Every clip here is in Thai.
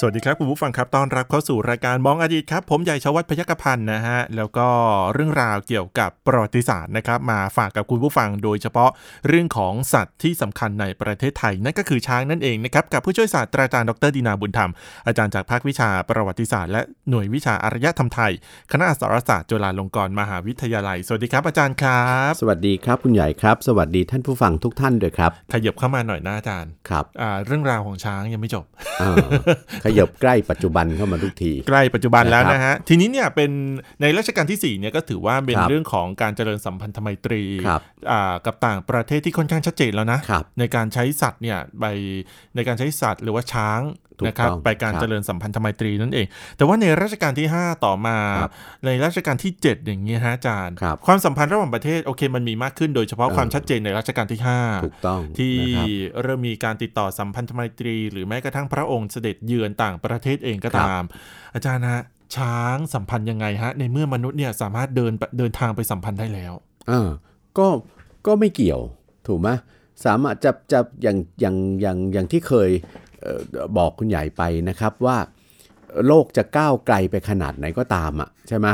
สวัสดีครับคุณผู้ฟังครับต้อนรับเข้าสู่รายการมองอดีตครับ ผมใหญ่ชวัฒน์พยัคฆพันธ์นะฮะแล้วก็เรื่องราวเกี่ยวกับประวัติศาสตร์นะครับ มาฝากกับคุณผู้ฟังโดยเฉพาะเรื่องของสัตว์ที่สำคัญในประเทศไทย นั่นก็คือช้างนั่นเองนะครับกับผู้ช่วยศาสตราจารย์ดรดินาบุญธรรม อาจารย์จากภาควิชาประวัติศาสตร์และหน่วยวิชาอารยธรรมไทย คณะอักษรศาสตร์จุฬาลงกรณ์มหาวิทยาลัย สวัสดีครับอาจารย์ครับ สวัสดีครับคุณใหญ่ครับ สวัสดีท่านผู้ฟังทุกท่านด้วยครับขยับเข้ามาหน่อยนะอาจารย์ครับอ่าเรื่องราวของช้างยังไม่จบอ่าขยับใกล้ปัจจุบันเข้ามาทุกที ใกล้ปัจจุบันแล้วนะครับนะฮะ ทีนี้เนี่ยเป็นในรัชกาลที่4เนี่ยก็ถือว่าเป็นครับเรื่องของการเจริญสัมพันธไมตรีครับอ่ากับต่างประเทศที่ค่อนข้างชัดเจนแล้วนะครับในการใช้สัตว์เนี่ยไปในการใช้สัตว์หรือว่าช้างถูก นะครับต้องไปการครับเจริญสัมพันธไมตรีนั่นเอง แต่ว่าในรัชกาลที่ 5 ต่อมาครับในรัชกาลที่ 7 อย่างเงี้ยฮะอาจารย์ครับความสัมพันธ์ระหว่างประเทศโอเคมันมีมากขึ้นโดยเฉพาะเออความชัดเจนในรัชกาลที่5ถูกต้องที่นะครับเริ่มมีการติดต่อสัมพันธไมตรี หรือแม้กระทั่งพระองค์เสด็จเยือนต่างประเทศเองก็ครับตาม อาจารย์ฮะช้างสัมพันธ์ยังไงฮะ ในเมื่อมนุษย์เนี่ยสามารถเดินเดินทางไปสัมพันธ์ได้แล้วอ่าก็ก็ไม่เกี่ยวถูกไหมสามารถจะจะอย่างอย่างอย่างอย่างที่เคยเอ่อ บอกคุณใหญ่ไปนะครับว่าโลกจะก้าวไกลไปขนาดไหนก็ตามอะใช่ไหม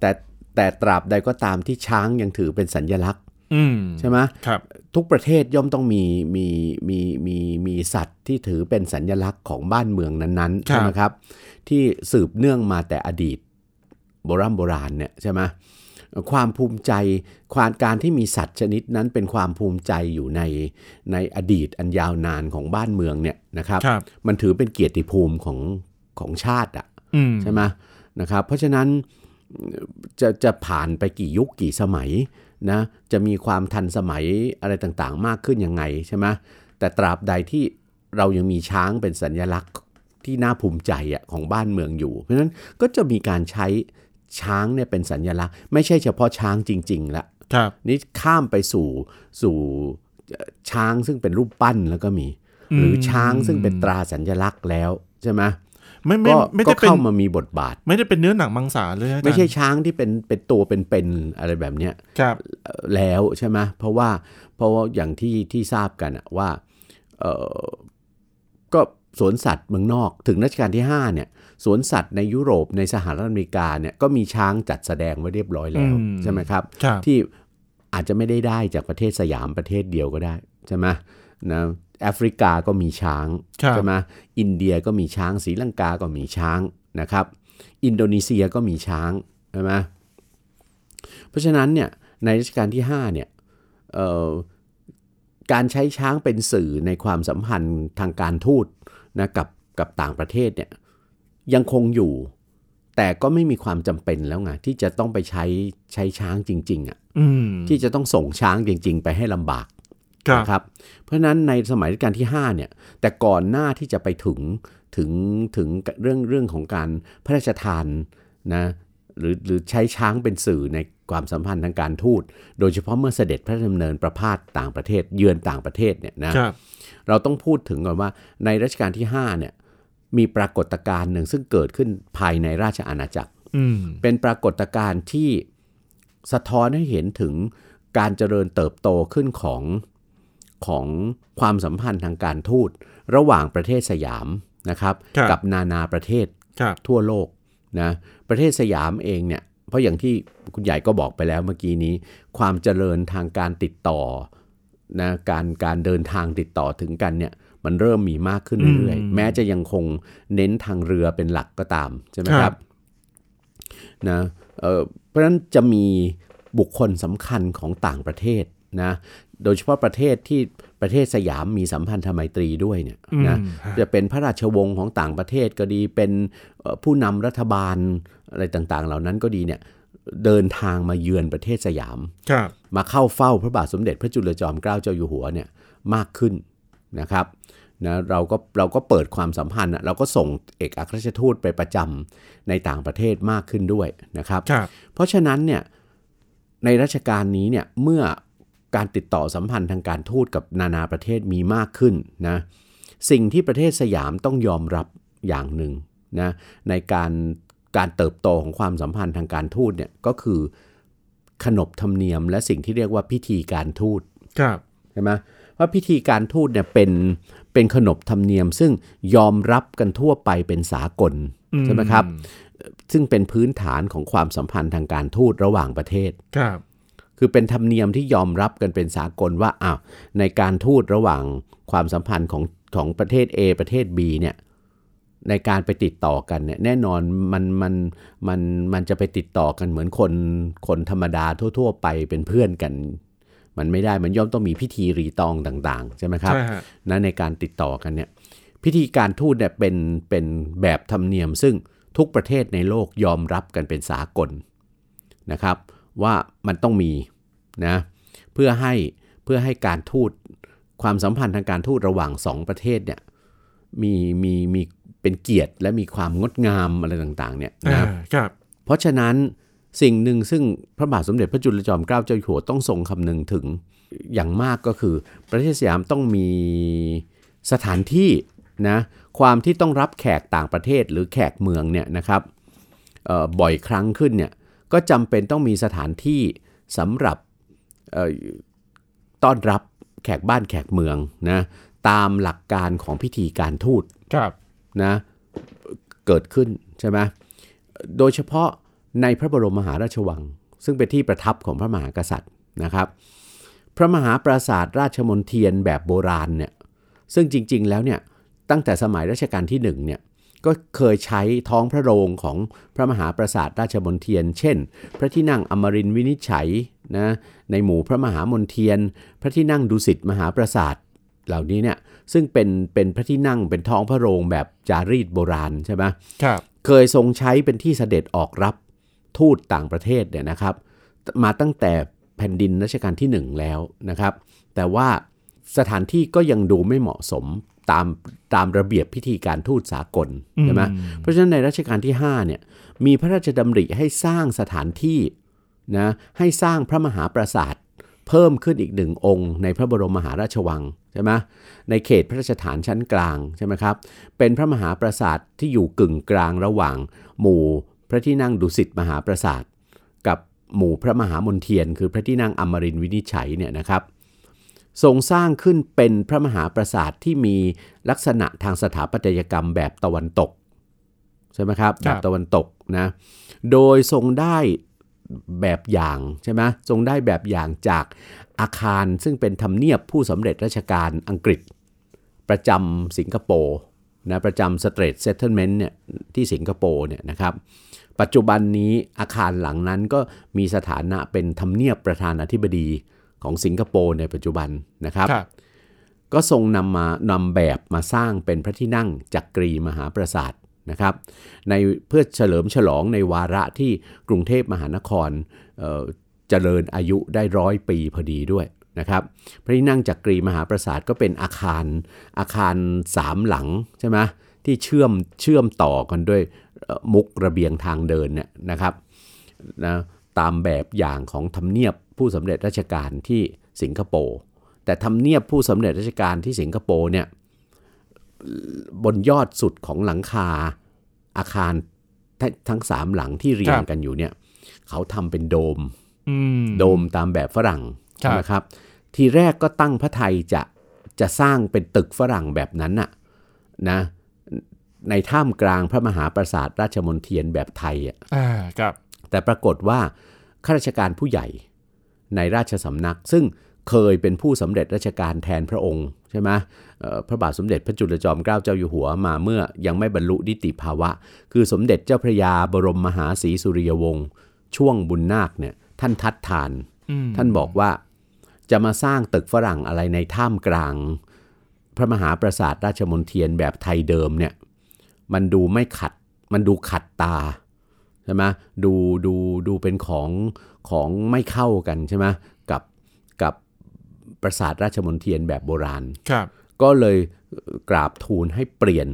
แต่แต่ตราบใดก็ตามที่ช้างยังถือเป็นสัญญลักษณ์อืมใช่ไหมครับ ทุกประเทศย่อมต้องมีมีมีมีมีสัตว์ที่ถือเป็นสัญญลักษณ์ของบ้านเมืองนั้นๆครับใช่ไหมครับ ที่สืบเนื่องมาแต่อดีตโบราณโบราณเนี่ยใช่ไหม ความภูมิใจความการที่มีสัตว์ชนิดนั้นเป็นความภูมิใจอยู่ในในอดีตอันยาวนานของบ้านเมืองเนี่ยนะครับครับมันถือเป็นเกียรติภูมิของของชาติอะอืมใช่ไหมนะครับเพราะฉะนั้นจะจะผ่านไปกี่ยุคกี่สมัยนะจะมีความทันสมัยอะไรต่างๆ มากขึ้นยังไงใช่ไหมแต่ตราบใดที่เรายังมีช้างเป็นสัญลักษณ์ที่น่าภูมิใจอะของบ้านเมืองอยู่ เพราะฉะนั้นก็จะมีการใช้ ช้างเนี่ยเป็นสัญลักษณ์ ไม่ใช่เฉพาะช้างจริงๆละครับนี่ข้ามไปสู่สู่เอ่อช้างซึ่งเป็นรูปปั้นแล้วก็มี หรือช้างซึ่งเป็นตราสัญลักษณ์แล้วใช่ไหมไม่ไม่ก็ไม่ก็ได้เป็นเข้ามามีบทบาท ไม่ได้เป็นเนื้อหนังมังสาเลยอาจารย์ไม่ใช่ช้างที่เป็นเป็นตัวเป็นๆอะไรแบบเนี้ยครับเอ่อแล้วใช่ไหมเพราะว่าเพราะว่าอย่างที่ที่ทราบกันอะว่าเออก็ สวนสัตว์เมืองนอก ถึงรัชกาลที่5เนี่ยสวนสัตว์ในยุโรปในสหรัฐอเมริกาเนี่ยก็มีช้างจัดแสดงไว้เรียบร้อยแล้วอืมใช่ไหมครับครับที่อาจจะไม่ได้ได้จากประเทศสยามประเทศเดียวก็ได้ใช่ไหมนะแอฟริกาก็มีช้างครับใช่ไหมอินเดียก็มีช้างศรีลังกาก็มีช้างนะครับ อินโดนีเซียก็มีช้างใช่ไหมเพราะฉะนั้นเนี่ยในรัชกาลที่5เนี่ยเอ่อการใช้ช้างเป็นสื่อในความสัมพันธ์ทางการทูต นะกับกับต่างประเทศเนี่ยยังคงอยู่ แต่ก็ไม่มีความจำเป็นแล้วไงที่จะต้องไปใช้ใช้ช้างจริง ๆอะอืมที่จะต้องส่งช้างจริง ๆ ไปให้ลำบากครับนะครับ เพราะฉะนั้นในสมัยรัชกาลที่5เนี่ย แต่ก่อนหน้าที่จะไปถึงถึงถึงเรื่องเรื่องของการพระราชทานนะหรือหรือใช้ช้างเป็นสื่อใน ความสัมพันธ์ทางการทูต โดยเฉพาะเมื่อเสด็จพระราชดำเนินประพาสต่างประเทศ เยือนต่างประเทศเนี่ยนะครับเราต้องพูดถึงก่อนว่าในรัชกาลที่5เนี่ยมีปรากฏการณ์หนึ่งซึ่งเกิดขึ้นภายในราชอาณาจักรอืมเป็นปรากฏการณ์ที่สะท้อนให้เห็นถึงการเจริญเติบโตขึ้นของของความสัมพันธ์ทางการทูต ระหว่างประเทศสยามนะครับครับกับนานาประเทศครับทั่วโลกนะประเทศสยามเองเนี่ย เพราะอย่างที่คุณใหญ่ก็บอกไปแล้วเมื่อกี้นี้ ความเจริญทางการติดต่อนะการการเดินทางติดต่อถึงกันเนี่ยมันเริ่มมีมากขึ้นเรื่อยอืมๆแม้จะยังคงเน้นทางเรือเป็นหลักก็ตามใช่ไหมคครัรับบนะเอ่อเพราะฉะนั้นจะมีบุคคลสำคัญของต่างประเทศนะโดยเฉพาะประเทศที่ ประเทศสยามมีสัมพันธไมตรีด้วยเนี่ยนะอืมฮะจะเป็นพระราชวงศ์ของต่างประเทศก็ดีเป็นเอ่อผู้นำรัฐบาลอะไรต่างๆ เหล่านั้นก็ดีเนี่ยเดินทางมาเยือนประเทศสยามครับมาเข้าเฝ้าพระบาทสมเด็จพระจุลจอมเกล้าเจ้าอยู่หัวเนี่ยมากขึ้นนะครับนะเราก็เราก็เปิดความสัมพันธ์อะเราก็ส่งเอกอัครราชทูตไปประจำในต่างประเทศมากขึ้นด้วยนะครับครับ เพราะฉะนั้นเนี่ยในรัชกาลนี้เนี่ยเมื่อ การติดต่อสัมพันธ์ทางการทูตกับนานาประเทศมีมากขึ้นนะสิ่งที่ประเทศสยามต้องยอมรับอย่างหนึ่งนะในการการเติบโตของความสัมพันธ์ทางการทูตเนี่ยก็คือขนบธรรมเนียม และสิ่งที่เรียกว่าพิธีการทูตครับใช่ไหมว่าพิธีการทูตเนี่ยเป็นเป็นขนบธรรมเนียม ซึ่งยอมรับกันทั่วไปเป็นสากลใช่ไหมครับซึ่งเป็นพื้นฐานของความสัมพันธ์ทางการทูตระหว่างประเทศครับ คือเป็นธรรมเนียมที่ยอมรับกันเป็นสากลว่าอ้าวในการทูตระหว่างความสัมพันธ์ของของประเทศ A ประเทศ B เนี่ยในการไปติดต่อกันเนี่ยแน่นอนมันมันมันมันจะไปติดต่อกันเหมือนคนคนธรรมดาทั่ว ๆ ไปเป็นเพื่อนกัน มันไม่ได้มันย่อมต้องมีพิธีรีตองต่างๆ ใช่ไหมครับใช่ฮะนะในการติดต่อกันเนี่ยพิธีการทูตเนี่ยเป็นเป็นแบบธรรมเนียม ซึ่งทุกประเทศในโลกยอมรับกันเป็นสากลนะครับ ว่ามันต้องมี นะเพื่อให้เพื่อให้การทูตความสัมพันธ์ทางการทูตระหว่างสองประเทศเนี่ยมีมีมีเป็นเกียรติและมีความงดงามอะไรต่างๆเนี่ยนะอ่าครับ เพราะฉะนั้นสิ่งหนึ่งซึ่งพระบาทสมเด็จพระจุลจอมเกล้าเจ้าอยู่หัวต้องทรงคำนึงถึงอย่างมากก็คือ ประเทศสยามต้องมีสถานที่นะความที่ต้องรับแขกต่างประเทศหรือแขกเมืองเนี่ยนะครับเอ่อบ่อยครั้งขึ้นเนี่ยก็จำเป็นต้องมีสถานที่สำหรับเอ่อ ต้อนรับแขกบ้านแขกเมืองนะตามหลักการของพิธีการทูตครับนะเกิดขึ้นใช่ไหมโดยเฉพาะในพระบรมมหาราชวัง ซึ่งเป็นที่ประทับของพระมหากษัตริย์นะครับ พระมหาปราสาทราชมนเทียนแบบโบราณเนี่ยซึ่งจริง ๆ แล้วเนี่ยตั้งแต่สมัยรัชกาลที่หนึ่งเนี่ย ก็เคยใช้ท้องพระโรงของพระมหาปราสาทราชมนเทียน เช่น พระที่นั่งอมรินทร์วินิจฉัยนะในหมู่พระมหามนเทียน พระที่นั่งดุสิตมหาปราสาทเหล่านี้เนี่ยซึ่งเป็นเป็นพระที่นั่งเป็นท้องพระโรงแบบจารีตโบราณใช่ไหมครับเคยทรงใช้เป็นที่เสด็จออกรับทูตต่างประเทศเนี่ยนะครับ มาตั้งแต่แผ่นดินรัชกาลที่หนึ่งแล้วนะครับ แต่ว่าสถานที่ก็ยังดูไม่เหมาะสม ตามตามระเบียบพิธีการทูตสากลใช่ไหมเพราะฉะนั้นในรัชกาลที่5เนี่ยมีพระราชดำริให้สร้างสถานที่นะให้สร้างพระมหาปราสาทเพิ่มขึ้นอีกหนึ่งองค์ ในพระบรมมหาราชวังใช่ไหมในเขตพระราชฐานชั้นกลางใช่ไหมครับเป็นพระมหาปราสาทที่อยู่กึ่งกลางระหว่าง หมู่พระที่นั่งดุสิตมหาปราสาท กับหมู่พระมหามนเทียน คือพระที่นั่งอมรินทร์วินิจฉัยเนี่ยนะครับ ทรงสร้างขึ้นเป็นพระมหาปราสาทที่มีลักษณะทางสถาปัตยกรรมแบบตะวันตกใช่ไหมครับครับแบบตะวันตกนะโดยทรงได้แบบอย่างใช่ไหมทรงได้แบบอย่างจากอาคารซึ่งเป็นทำเนียบผู้สำเร็จราชการอังกฤษ ประจำสิงคโปร์นะประจำสเตรทเซ t เทิลเมนต์เนี่ยที่สิงคโปร์เนี่ยนะครับปัจจุบันนี้อาคารหลังนั้นก็มีสถานะเป็นทำเนียบประธานาธิบดี ของสิงคโปร์ในปัจจุบันนะครับครับก็ทรงนำมานำแบบมาสร้างเป็นพระที่นั่งจักรีมหาปราสาทนะครับในเพื่อเฉลิมฉลองในวาระที่กรุงเทพมหานครเอ่อเจริญอายุได้ร้อยปีพอดีด้วยนะครับพระที่นั่งจักรีมหาปราสาทก็เป็นอาคารอาคารสามหลังใช่ไหมที่เชื่อมเชื่อมต่อกันด้วยเอ่อมุกระเบียงทางเดินเนี่ยนะครับนะตามแบบอย่างของทำเนียบผู้สำเร็จราชการที่สิงคโปร์แต่ทำเนียบผู้สำเร็จราชการที่สิงคโปร์เนี่ยบนยอดสุดของหลังคาอาคารททั้งสามหลังที่เรียงกันอยู่เนี่ย เขาทำเป็นโดมอืมโดมตามแบบฝรั่งครับใช่ไหมครับ ทีแรกก็ตั้งพระไทยจะจะสร้างเป็นตึกฝรั่งแบบนั้นน่ะนะ ในท่ามกลางพระมหาปราสาทราชมนเทียนแบบไทยอะอ่าครับ แต่ปรากฏว่าข้าราชการผู้ใหญ่ ในราชสำนัก ซึ่งเคยเป็นผู้สำเร็จราชการแทนพระองค์ใช่ไหมเอ่อพระบาทสมเด็จพระจุลจอมเกล้าเจ้าอยู่หัวมาเมื่อยังไม่บรรลุนิติภาวะ คือสมเด็จเจ้าพระยาบรมมหาศรีสุริยวงศ์ช่วงบุญนาคเนี่ยท่านทัดทานอืมท่านบอกว่าจะมาสร้างตึกฝรั่งอะไรในท่ามกลาง พระมหาปราสาทราชมนเทียนแบบไทยเดิมเนี่ยมันดูไม่ขัดมันดูขัดตา ใช่ไหมดูดูดูเป็นของของไม่เข้ากันใช่ไหมกับกับปราสาทราชมนเทียนแบบโบราณครับ ก็เลยกราบทูลให้เปลี่ยน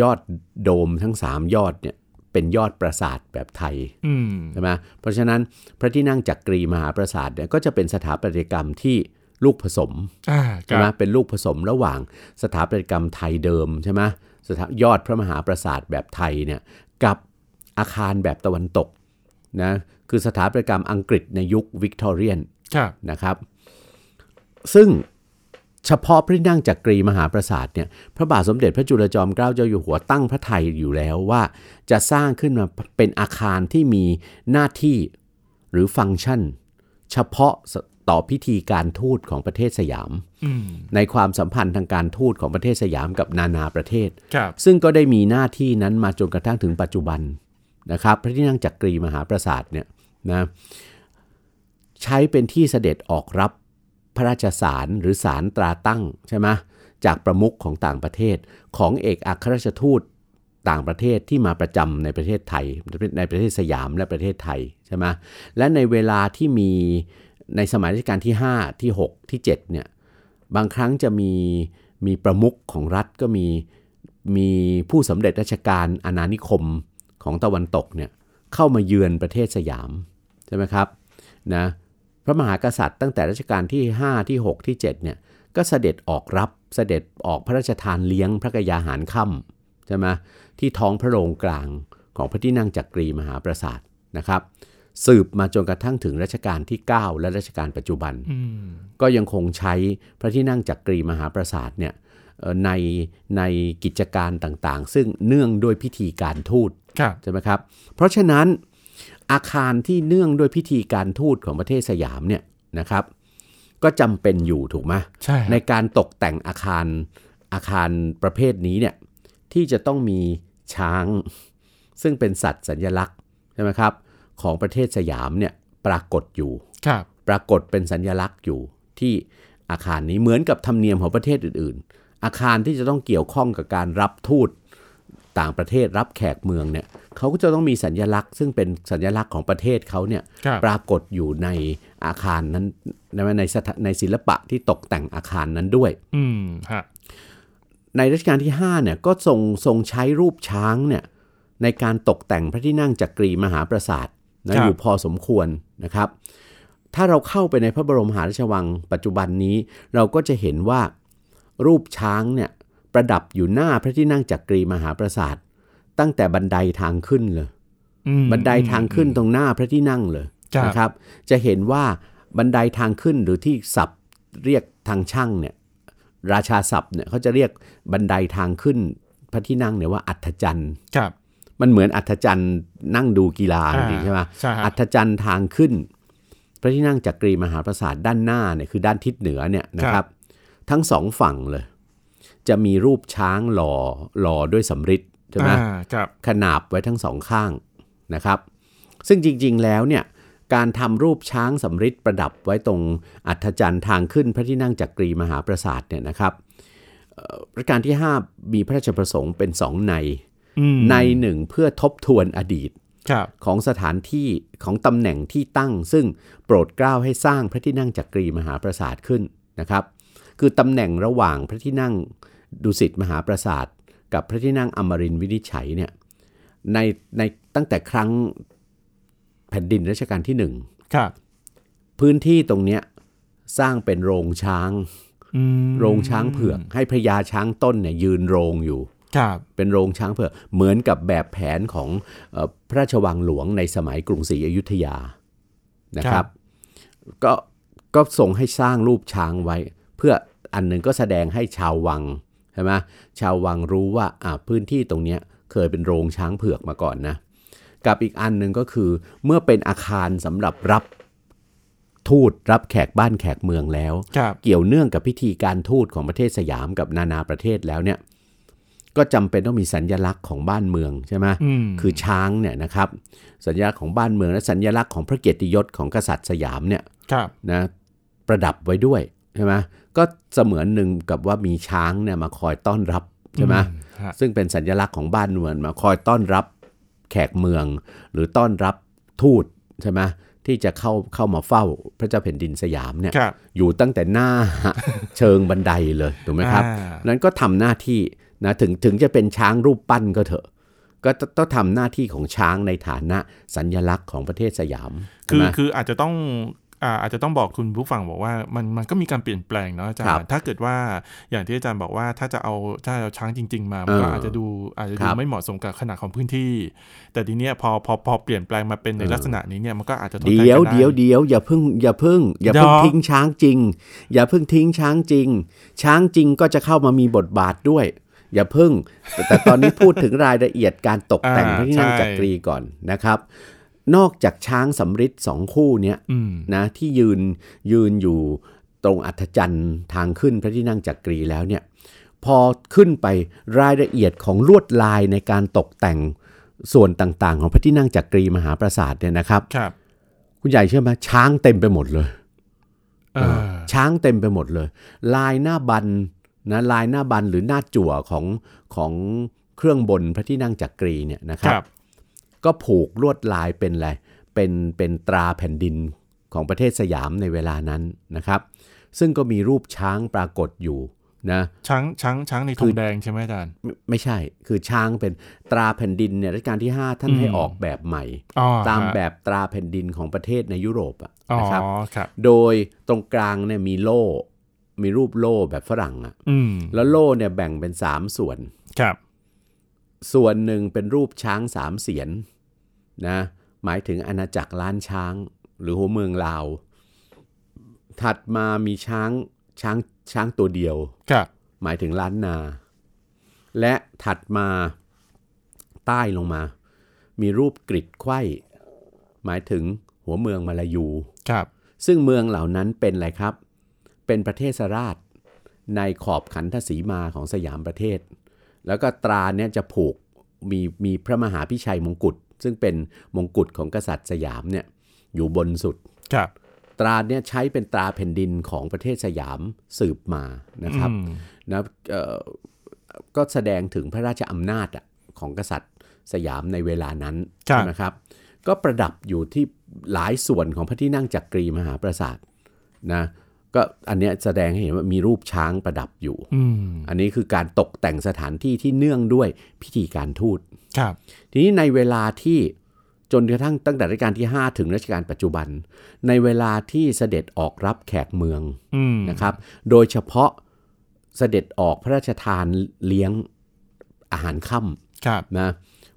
ยอดโดมทั้ง 3 ยอดเนี่ยเป็นยอดปราสาทแบบไทยอืมใช่ไหมเพราะฉะนั้นพระที่นั่งจักรีมหาปราสาทเนี่ยก็จะเป็นสถาปัตยกรรมที่ลูกผสมอ่าคใช่ไหมรับเป็นลูกผสมระหว่างสถาปัตยกรรมไทยเดิมใช่ไหมสถายอดพระมหาปราสาทแบบไทยเนี่ยกับ อาคารแบบตะวันตกนะคือสถาปัตยกรรมอังกฤษในยุควิกตอเรียนครับนะครับ ซึ่งเฉพาะพระที่นั่งจักรีมหาปราสาทเนี่ยพระบาทสมเด็จพระจุลจอมเกล้าเจ้าอยู่หัวตั้งพระไทยอยู่แล้วว่า จะสร้างขึ้นมาเป็นอาคารที่มีหน้าที่หรือฟังก์ชัน เฉพาะต่อพิธีการทูตของประเทศสยามอืมในความสัมพันธ์ทางการทูตของประเทศสยามกับนานาประเทศครับซึ่งก็ได้มีหน้าที่นั้นมาจนกระทั่งถึงปัจจุบัน นะครับพระที่นั่งจักรีมหาปราสาทเนี่ยนะใช้เป็นที่เสด็จออกรับพระราชสารหรือสารตราตั้งใช่ไหมจากประมุขของต่างประเทศของเอกอัครราชทูตต่างประเทศที่มาประจำในประเทศไทย ในประเทศสยามและประเทศไทยใช่ไหมและในเวลาที่มีในสมัยรัชกาลที่ 5 ที่ 6 ที่ 7 เนี่ย บางครั้งจะมีมีประมุขของรัฐก็มีมีผู้สำเร็จราชการอาณานิคม ของตะวันตกเนี่ยเข้ามาเยือนประเทศสยามใช่ไหมครับนะพระมหากษัตริย์ตั้งแต่รัชกาลที่ 5 ที่ 6 ที่7เนี่ยก็เสด็จออกรับเสด็จออกพระราชทานเลี้ยงพระกยาหารค่ำใช่ไหมที่ท้องพระโรงกลางของพระที่นั่งจักรีมหาปราสาทนะครับ สืบมาจนกระทั่งถึงรัชกาลที่ 9 และรัชกาลปัจจุบันอืมก็ยังคงใช้พระที่นั่งจักรีมหาปราสาทเนี่ยเอ่อในในกิจการต่างๆ ซึ่งเนื่องด้วยพิธีการทูตครับ ใช่ไหมครับ เพราะฉะนั้นอาคารที่เนื่องด้วยพิธีการทูตของประเทศสยามเนี่ยนะครับ ก็จำเป็นอยู่ถูกไหมใช่ในการตกแต่งอาคารอาคารประเภทนี้เนี่ยที่จะต้องมีช้าง ซึ่งเป็นสัตว์สัญลักษณ์ใช่ไหมครับของประเทศสยามเนี่ยปรากฏอยู่ครับปรากฏเป็นสัญลักษณ์อยู่ที่อาคารนี้เหมือนกับธรรมเนียมของประเทศอื่น ๆ อาคารที่จะต้องเกี่ยวข้องกับการรับทูต ต่างประเทศรับแขกเมืองเนี่ยเขาก็จะต้องมีสัญลักษณ์ ซึ่งเป็นสัญลักษณ์ของประเทศเขาเนี่ยครับปรากฏอยู่ในอาคารนั้นในในสถาในศิลปะที่ตกแต่งอาคารนั้นด้วย อืมฮะในรัชกาลที่5เนี่ยก็ทรงทรงใช้รูปช้างเนี่ยในการตกแต่งพระที่นั่งจักรีมหาปราสาทนะอยู่พอสมควรนะครับ ถ้าเราเข้าไปในพระบรมมหาราชวังปัจจุบันนี้ เราก็จะเห็นว่ารูปช้างเนี่ย ประดับอยู่หน้าพระที่นั่งจักรีมหาปราสาทตั้งแต่บันไดทางขึ้นเลยอืมบันไดทางขึ้นตรงหน้าพระที่นั่งเลยครับนะครับ จะเห็นว่าบันไดทางขึ้นหรือที่ศัพท์เรียกทางช่างเนี่ย ราชาศัพท์เนี่ยเขาจะเรียกบันไดทางขึ้น พระที่นั่งเนี่ยว่าอัฐจันทร์ครับมันเหมือนอัฐจันทร์นั่งดูกีฬาจริงๆใช่ไหมใช่ฮะอัฐจันทร์ทางขึ้น พระที่นั่งจักรีมหาปราสาทด้านหน้าเนี่ยคือด้านทิศเหนือเนี่ยนะครับ ทั้งสองฝั่งเลย จะมีรูปช้างหล่อหล่อด้วยสำริดใช่ไหมอ่าครับขนาบไว้ทั้งสองข้างนะครับ ซึ่งจริงๆแล้วเนี่ยการทำรูปช้างสำริดประดับไว้ตรงอัฐจันทร์ทางขึ้นพระที่นั่งจักรีมหาปราสาทเนี่ยนะครับเอ่อรัชกาลที่ 5 มีพระราชประสงค์เป็นสองในอืมในหนึ่งเพื่อทบทวนอดีตครับของสถานที่ของตำแหน่งที่ตั้ง ซึ่งโปรดเกล้าให้สร้างพระที่นั่งจักรีมหาปราสาทขึ้นนะครับ คือตำแหน่งระหว่างพระที่นั่งดุสิตมหาปราสาท กับพระที่นั่งอมรินทร์วินิจฉัยเนี่ยในในตั้งแต่ครั้งแผ่นดินรัชกาลที่หนึ่งครับพื้นที่ตรงเนี้ยสร้างเป็นโรงช้างอืมโรงช้างเผือก ให้พระยาช้างต้นเนี่ยยืนโรงอยู่ครับเป็นโรงช้างเผือกเหมือนกับแบบแผนของเออพระราชวังหลวงในสมัยกรุงศรีอยุธยานะครับ ก็ก็ส่งให้สร้างรูปช้างไว้ เพื่อ อันหนึ่งก็แสดงให้ชาววังใช่ไหมชาววังรู้ว่าอ่าพื้นที่ตรงเนี้ยเคยเป็นโรงช้างเผือกมาก่อนนะกับอีกอันหนึ่งก็คือ เมื่อเป็นอาคารสำหรับรับทูตรับแขกบ้านแขกเมืองแล้วครับเกี่ยวเนื่องกับพิธีการทูตของประเทศสยามกับนานาประเทศแล้วเนี่ยก็จำเป็นต้องมีสัญญลักษณ์ของบ้านเมืองใช่ไหมอืมคือช้างเนี่ยนะครับสัญลักษณ์ของบ้านเมืองและสัญลักษณ์ของพระเกียรติยศของกษัตริย์สยามเนี่ยครับนะประดับไว้ด้วยใช่ไหม ก็เสมือนหนึ่งกับว่ามีช้างเนี่ยมาคอยต้อนรับใช่ไหมอืฮะซึ่งเป็นสัญลักษณ์ของบ้านเมืองมาคอยต้อนรับแขกเมือง หรือต้อนรับทูตใช่ไหมที่จะเข้าเข้ามาเฝ้าพระเจ้าแผ่นดินสยามเนี่ยครับอยู่ตั้งแต่หน้าเชิงบันไดเลยถูกไหมครับอ่านั้นก็ทำหน้าที่นะถึงถึงจะเป็นช้างรูปปั้นก็เถอะ ก็ตต้องทำหน้าที่ของช้างในฐานะสัญญลักษณ์ของประเทศสยาม คือใช่ไหมคืออาจจะต้อง อ่าอาจจะต้องบอกคุณผู้ฟังบอกว่ามันมันก็มีการเปลี่ยนแปลงเนาะอาจารครับย์ถ้าเกิดว่าอย่างที่อาจารย์บอกว่าถ้าจะเอาถ้าเอาช้างจริง ๆ มามันก็เออออาจจะดูอาจจะคดูรับไม่เหมาะสมกับขนาดของพื้นที่ แต่ทีเนี้ยพอพอพอเปลี่ยนแปลงมาเป็นในเออลักษณะนี้เนี่ยมันก็อาจจะทดแทนเดี๋ยวกันไเดี๋ยวเดี๋ยวอย่าเพิ่งอย่าเพิ่งอย่าเพิ่งเดี๋ยวทิ้งช้างจริง อย่าเพิ่งทิ้งช้างจริง ช้างจริงก็จะเข้ามามีบทบาทด้วยอย่าเพิ่งแต่แต่ตอนนี้พูดถึงรายละเอียดการตกแต่งอ่าพระที่นั่งใช่จักรีก่อนนะครับ นอกจากช้างสำริดสองคู่เนี้ยอืมนะที่ยืนยืนอยู่ตรงอัฐจันทร์ทางขึ้นพระที่นั่งจักรีแล้วเนี่ย พอขึ้นไปรายละเอียดของลวดลายในการตกแต่งส่วนต่างๆ ของพระที่นั่งจักรีมหาปราสาทเนี่ยนะครับครับ คุณใหญ่เชื่อไหมช้างเต็มไปหมดเลยเออช้างเต็มไปหมดเลย ลายหน้าบันนะลายหน้าบันหรือหน้าจั่วของของเครื่องบนพระที่นั่งจักรีเนี่ยนะคครับรับ ก็ผูกลวดลายเป็นอะไรเป็นเป็นตราแผ่นดินของประเทศสยามในเวลานั้นนะครับ ซึ่งก็มีรูปช้างปรากฏอยู่นะช้างช้างช้างในธคืงอแดงใช่ไหมอาจารย์ไม่ไม่ใช่ คือช้างเป็นตราแผ่นดินเนี่ยรัชกาลที่ 5 ท่านอืมให้ออกแบบใหม่อ๋อตามฮะแบบตราแผ่นดินของประเทศในยุโรปอะอ๋อนะครับครับโดยตรงกลางเนี่ยมีโล่มีรูปโล่แบบฝรั่งอะอืมแล้วโล่เนี่ยแบ่งเป็น 3 ส่วนครับ ส่วนหนึ่งเป็นรูปช้างสามเสียนนะหมายถึงอาณาจักรล้านช้าง หรือหัวเมืองลาว ถัดมามีช้างช้างช้างตัวเดียวครับหมายถึงล้านนา และถัดมาใต้ลงมา มีรูปกริดไขว้หมายถึงหัวเมืองมาลายูครับ ซึ่งเมืองเหล่านั้นเป็นอะไรครับ เป็นประเทศราชในขอบขันธสีมาของสยามประเทศ แล้วก็ตราเนี่ยจะผูกมีมีพระมหาพิชัยมงกุฎซึ่งเป็นมงกุฎของกษัตริย์สยามเนี่ยอยู่บนสุดครับตราเนี่ยใช้เป็นตราแผ่นดินของประเทศสยามสืบมานะครับอืมนะเอ่อก็แสดงถึงพระราชอำนาจอะของกษัตริย์สยามในเวลานั้นครับใช่ไหมครับ ก็ประดับอยู่ที่หลายส่วนของพระที่นั่งจักรีมหาปราสาทนะ ก็อันเนี้ยแสดงให้เห็นว่ามีรูปช้างประดับอยู่อืมอันนี้คือการตกแต่งสถานที่ที่เนื่องด้วยพิธีการทูตครับ ทีนี้ในเวลาที่จนกระทั่งตั้งแต่รัชกาลที่ 5 ถึงรัชกาลปัจจุบัน ในเวลาที่เสด็จออกรับแขกเมืองอืมนะครับ โดยเฉพาะเสด็จออกพระราชทานเลี้ยงอาหารค่ครับำนะ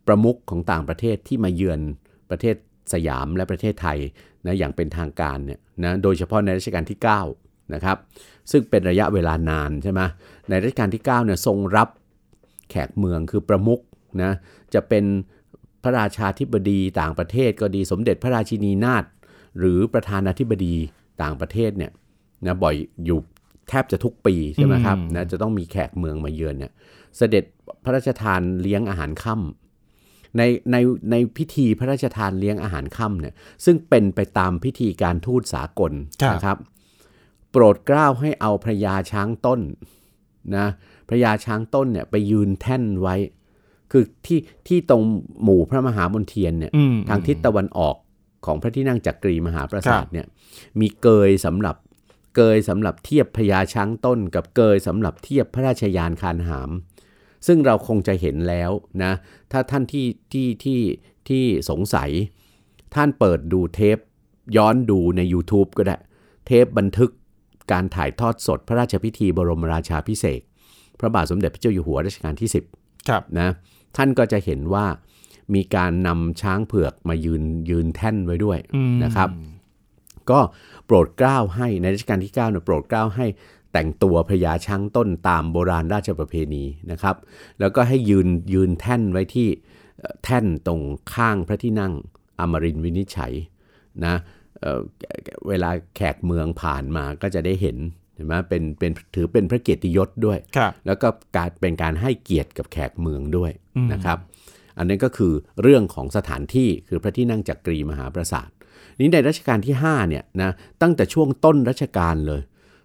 ประมุขของต่างประเทศที่มาเยือนประเทศสยามและประเทศไทยนะอย่างเป็นทางการเนี่ยนะโดยเฉพาะในรัชกาลที่ 9 นะครับ ซึ่งเป็นระยะเวลานานใช่ไหมในรัชกาลที่ 9 เนี่ยทรงรับแขกเมืองคือประมุขนะจะเป็นพระราชาธิบดีต่างประเทศก็ดีสมเด็จพระราชินีนาถหรือประธานาธิบดีต่างประเทศเนี่ยนะบ่อยอยู่แทบจะทุกปีใช่ไหมครับอืมนะจะต้องมีแขกเมืองมาเยือนเนี่ยเสด็จพระราชทานเลี้ยงอาหารค่ำในในในพิธีพระราชทานเลี้ยงอาหารค่ำเนี่ยซึ่งเป็นไปตามพิธีการทูตสากลครับนะครับ โปรดเกล้าให้เอาพระยาช้างต้นนะพระยาช้างต้นเนี่ยไปยืนแท่นไว้ คือที่ที่ตรงหมู่พระมหามนเทียนเนี่ยอืมทางทิศตะวันออกของพระที่นั่งจักรีมหาปราสาทครับเนี่ยมีเกยสำหรับเกยสำหรับเทียบพญาช้างต้น กับเกยสำหรับเทียบพระราชยานคานหาม ซึ่งเราคงจะเห็นแล้วนะถ้าท่านที่ที่ที่ที่สงสัย ท่านเปิดดูเทปย้อนดูใน YouTube ก็ได้ เทปบันทึก การถ่ายทอดสดพระราชพิธีบรมราชาพิเศษกพระบาทสมเด็จพระเจ้าอยู่หัวรัชกาลที่ 10ครับนะท่านก็จะเห็นว่ามีการนำช้างเผือกมายืนยืนแท่นไว้ด้วยอืมนะครับ ก็โปรดเกล้าให้ในรัชกาลที่9เนี่ยโปรดเกล้าให้แต่งตัวพญาช้างต้นตามโบราณราชประเพณีนะครับ แล้วก็ให้ยืนยืนแท่นไว้ที่เอ่อแท่นตรงข้างพระที่นั่งอมรินทร์วินิจฉัยนะ เอ่อเวลาแขกเมืองผ่านมาก็จะได้เห็นเห็นไหมเป็นเป็นถือเป็นพระเกียรติยศด้วยครับแล้วก็การเป็นการให้เกียรติกับแขกเมืองด้วยอืมนะครับ อันนี้นก็คือเรื่องของสถานที่คือพระที่นั่งจักรีมหาปราสาทนี้ในรัชกาลที่5เนี่ยนะตั้งแต่ช่วงต้นรัชกาลเลย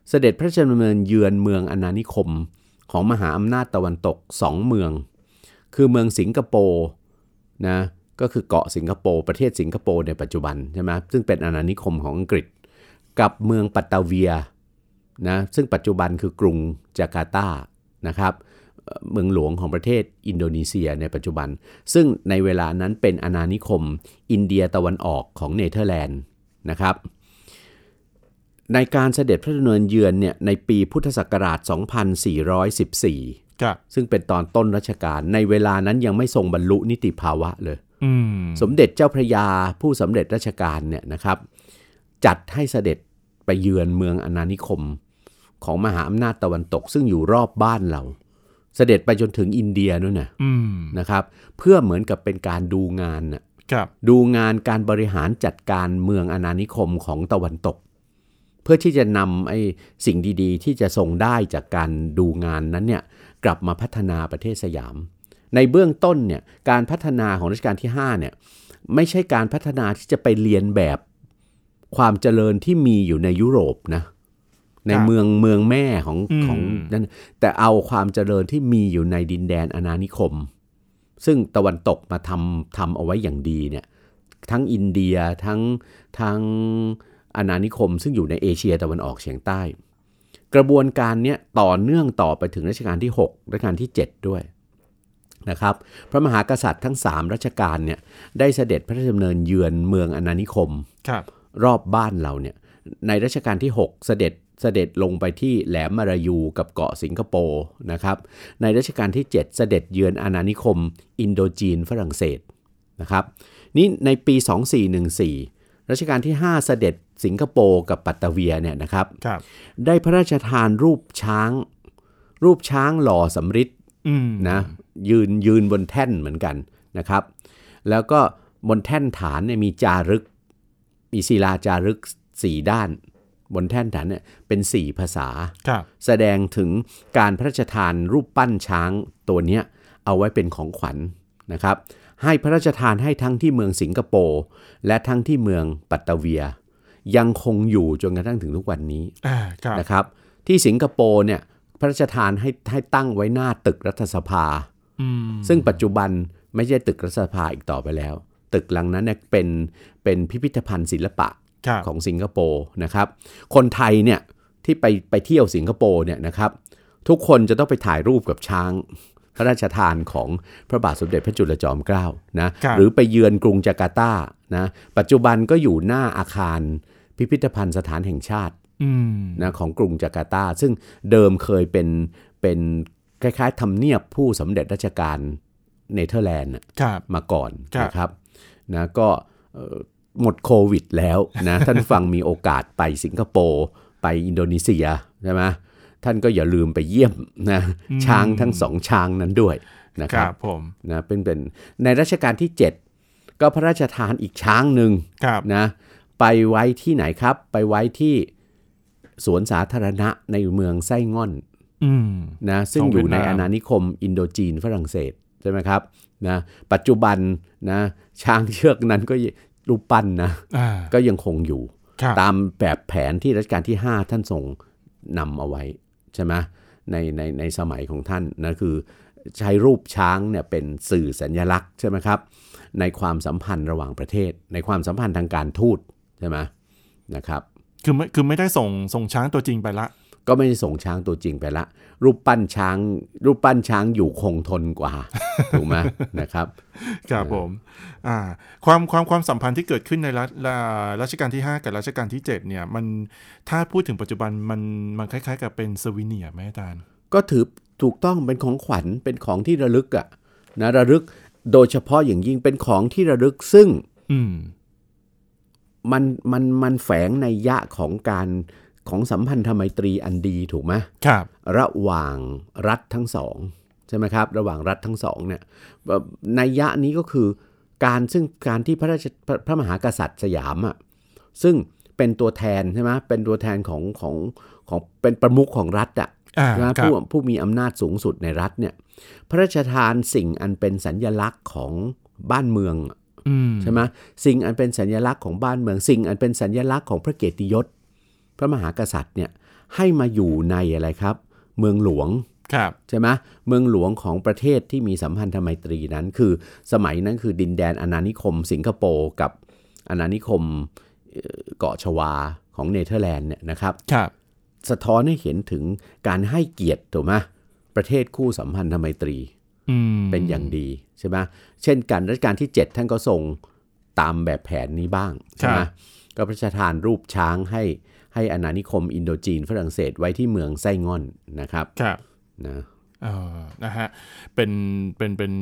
เสด็จพระราชดำเนินเยือนเมืองอาณานิคม ของมหาอำนาจตะวันตกสองเมือง คือเมืองสิงคโปร์นะ ก็คือเกาะสิงคโปร์ประเทศสิงคโปร์ในปัจจุบันใช่ไหมซึ่งเป็นอาณานิคมของอังกฤษ กับเมืองปัตตาเวียนะซึ่งปัจจุบันคือกรุงจาการ์ตานะครับเอ่อเมืองหลวงของประเทศอินโดนีเซียในปัจจุบัน ซึ่งในเวลานั้นเป็นอาณานิคม อินเดียตะวันออกของเนเธอร์แลนด์นะครับ ในการเสด็จพระดำเนินเยือนเนี่ยในปีพุทธศักราช 2414ครับซึ่งเป็นตอนต้นรัชกาลในเวลานั้นยังไม่ทรงบรรลุนิติภาวะเลยอืม สมเด็จเจ้าพระยาผู้สำเร็จราชการเนี่ยนะครับ จัดให้เสด็จไปเยือนเมืองอาณานิคม ของมหาอำนาจตะวันตก ซึ่งอยู่รอบบ้านเรา เสด็จไปจนถึงอินเดียนู่นน่ะอืมนะครับ เพื่อเหมือนกับเป็นการดูงานน่ะครับดูงานการบริหารจัดการเมืองอาณานิคมของตะวันตก เพื่อที่จะนำไอ้สิ่งดี ๆ ที่จะส่งได้จากการดูงานนั้นเนี่ยกลับมาพัฒนาประเทศสยาม ในเบื้องต้นเนี่ยการพัฒนาของรัชกาลที่5เนี่ยไม่ใช่การพัฒนาที่จะไปเรียนแบบความเจริญที่มีอยู่ในยุโรปนะในเมืองเมืองแม่ของของนั่นแต่เอาความเจริญที่มีอยู่ในดินแดนอาณานิคม ซึ่งตะวันตกมาทำทำเอาไว้อย่างดีเนี่ยทั้งอินเดียทั้งทั้งอาณานิคม ซึ่งอยู่ในเอเชียตะวันออกเฉียงใต้ กระบวนการเนี้ยต่อเนื่องต่อไปถึงรัชกาลที่ 6 รัชกาลที่ 7 ด้วย นะครับพระมหากษัตริย์ทั้ง 3รัชกาลเนี่ยได้เสด็จพระราชดำเนินเยือนเมืองอาณานิคมครับรอบบ้านเราเนี่ยในรัชกาลที่ 6 เสด็จเสด็จลงไปที่แหลมมารายูกับเกาะสิงคโปร์นะครับในรัชกาลที่ 7 เสด็จเยือนอาณานิคม อินโดจีนฝรั่งเศสนะครับนี่ในปี 2414 รัชกาลที่ 5 เสด็จสิงคโปร์กับปัตตาเวียเนี่ยนะครับครับได้พระราชทานรูปช้าง รูปช้างหล่อสำริดอืมนะ ยืนยืนบนแท่นเหมือนกันนะครับ แล้วก็บนแท่นฐานเนี่ยมีจารึก มีศิลาจารึกสี่ด้าน บนแท่นฐานเนี่ยเป็นสี่ภาษาครับแสดงถึงการพระราชทานรูปปั้นช้างตัวเนี้ยเอาไว้เป็นของขวัญนะครับ ให้พระราชทานให้ทั้งที่เมืองสิงคโปร์และทั้งที่เมืองปัตตาเวีย ยังคงอยู่จนกระทั่งถึงทุกวันนี้อ่าครับนะครับ ที่สิงคโปร์เนี่ยพระราชทานให้ให้ตั้งไว้หน้าตึกรัฐสภาอืม ซึ่งปัจจุบันไม่ใช่ตึกรัฐสภาอีกต่อไปแล้ว ตึกหลังนั้นเนี่ยเป็นเป็นพิพิธภัณฑ์ศิลปะครับของสิงคโปร์นะครับ คนไทยเนี่ยที่ไปไปเที่ยวสิงคโปร์เนี่ยนะครับ ทุกคนจะต้องไปถ่ายรูปกับช้างพระราชทานของพระบาทสมเด็จพระจุลจอมเกล้านะครับหรือไปเยือนกรุงจาการ์ตานะปัจจุบันก็อยู่หน้าอาคารพิพิธภัณฑ์สถานแห่งชาติอืมนะของกรุงจาการ์ตา ซึ่งเดิมเคยเป็นเป็น คล้ายๆทำเนียบผู้สำเร็จราชการเนเธอร์แลนด์น่ะครับมาก่อนครับนะครับนะก็เอ่อหมดโควิดแล้วนะ ท่านผู้ฟังมีโอกาสไปสิงคโปร์ไปอินโดนีเซียใช่ไหมท่านก็อย่าลืมไปเยี่ยมนะช้างทั้งสองช้างนั้นด้วยนะคครัรับบผมนะเป็นเป็นในรัชกาลที่ 7 ก็พระราชทานอีกช้างหนึ่งครับนะไปไว้ที่ไหนครับ ไปไว้ที่สวนสาธารณะในเมืองไส้ง่อนอืม นะซึ่งของอยู่ในเวียดนามอาณานิคมอินโดจีนฝรั่งเศสใช่ไหมครับนะปัจจุบันนะช้างเชือกนั้นก็รูปปั้นนะอ่าก็ยังคงอยู่ครับตามแบบแผนที่รัชกาลที่ 5 ท่านทรงนำเอาไว้ใช่ไหมในในในสมัยของท่านนะคือใช้รูปช้างเนี่ยเป็นสื่อสัญลักษณ์ใช่ไหมครับ ในความสัมพันธ์ระหว่างประเทศ ในความสัมพันธ์ทางการทูตใช่ไหมนะครับ คือไม่คือไม่ได้ส่งส่งช้างตัวจริงไปละ ก็ไม่ได้ส่งช้างตัวจริงไปละ รูปปั้นช้าง รูปปั้นช้างอยู่คงทนกว่า ถูกไหมนะครับ ครับผมอ่าความความความสัมพันธ์ที่เกิดขึ้นในรัชรัรัชกาลที่ 5 กับรัชกาลที่ 7 เนี่ย มันถ้าพูดถึงปัจจุบันมันมันคล้าย ๆ กับเป็นสวิเนียร์ไหมอาจารย์ ก็ถือถูกต้องเป็นของขวัญเป็นของที่ระลึกอะนะระลึกโดยเฉพาะอย่างยิ่งเป็นของที่ระลึกซึ่ง อืมมันมันมันแฝงในยะของการ ของสัมพันธไมตรีอันดีถูกไหมครับ ระหว่างรัฐทั้งสองใช่ไหมครับ ระหว่างรัฐทั้งสองเนี่ยในยะนี้ก็คือการซึ่งการที่พระราชพระพระมหากษัตริย์สยามอะซึ่งเป็นตัวแทนใช่ไหมเป็นตัวแทนของของของเป็นประมุขของรัฐอะอ่าใช่ไหมครับผู้ผู้มีอำนาจสูงสุดในรัฐเนี่ย พระราชทานสิ่งอันเป็นสัญญลักษณ์ของบ้านเมืองอืมใช่ไหมสิ่งอันเป็นสัญลักษณ์ของบ้านเมือง สิ่งอันเป็นสัญลักษณ์ของพระเกียรติยศ พระมหากษัตริย์เนี่ยให้มาอยู่ในอะไรครับ เมืองหลวงครับใช่ไหมเมืองหลวงของประเทศที่มีสัมพันธไมตรีนั้น คือสมัยนั้นคือดินแดนอาณานิคม สิงคโปร์กับอาณานิคมเอ่อเกาะชวาของเนเธอร์แลนด์เนี่ยนะครับครับสะท้อนให้เห็นถึงการให้เกียรติถูกไหมประเทศคู่สัมพันธไมตรีอืมเป็นอย่างดีใช่ไหมเช่นกันรัชกาลที่ 7 ท่านก็ทรงตามแบบแผนนี้บ้างใช่ไหมก็พระราชทานรูปช้างให้ ให้อาณานิคมอินโดจีนฝรั่งเศสไว้ที่เมืองไส้ง่อนนะครับครับนะเออนะฮะ เป็น เป็น เป็น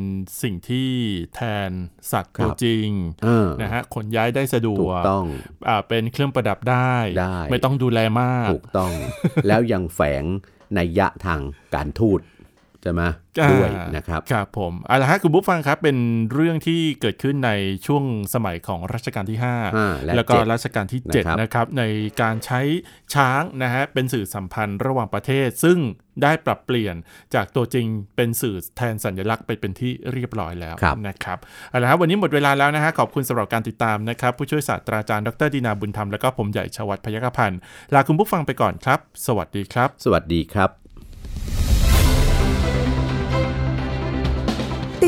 สิ่งที่แทนสัตว์ตัวจริงเออนะฮะ ขนย้ายได้สะดวถูกกต้อง อ่า เป็นเครื่องประดับได้ ได้ ไม่ต้องดูแลมาก ถูกต้อง แล้วยังแฝงนัยยะทางการทูตใช่ไหมอ่าด้วยนะครับครับผมเอาละฮะคุณผู้ฟังครับเป็นเรื่องที่เกิดขึ้นในช่วงสมัยของรัชกาลที่ห้า5และแล้วก็เจ็ดรัชกาลที่นะครับ7นะครับในการใช้ช้างนะฮะเป็นสื่อสัมพันธ์ระหว่างประเทศ ซึ่งได้ปรับเปลี่ยนจากตัวจริงเป็นสื่อแทนสัญลักษณ์ไปเป็นที่เรียบร้อยแล้วครับนะครับเอาละครับวันนี้หมดเวลาแล้วนะฮะขอบคุณสำหรับการติดตามนะครับ ผู้ช่วยศาสตราจารย์ดรดีนาบุญธรรมแล้วก็ผมใหญ่ชวัฒน์พยัคฆพันธ์ลาคุณผู้ฟังไปก่อนครับ สวัสดีครับ สวัสดีครับ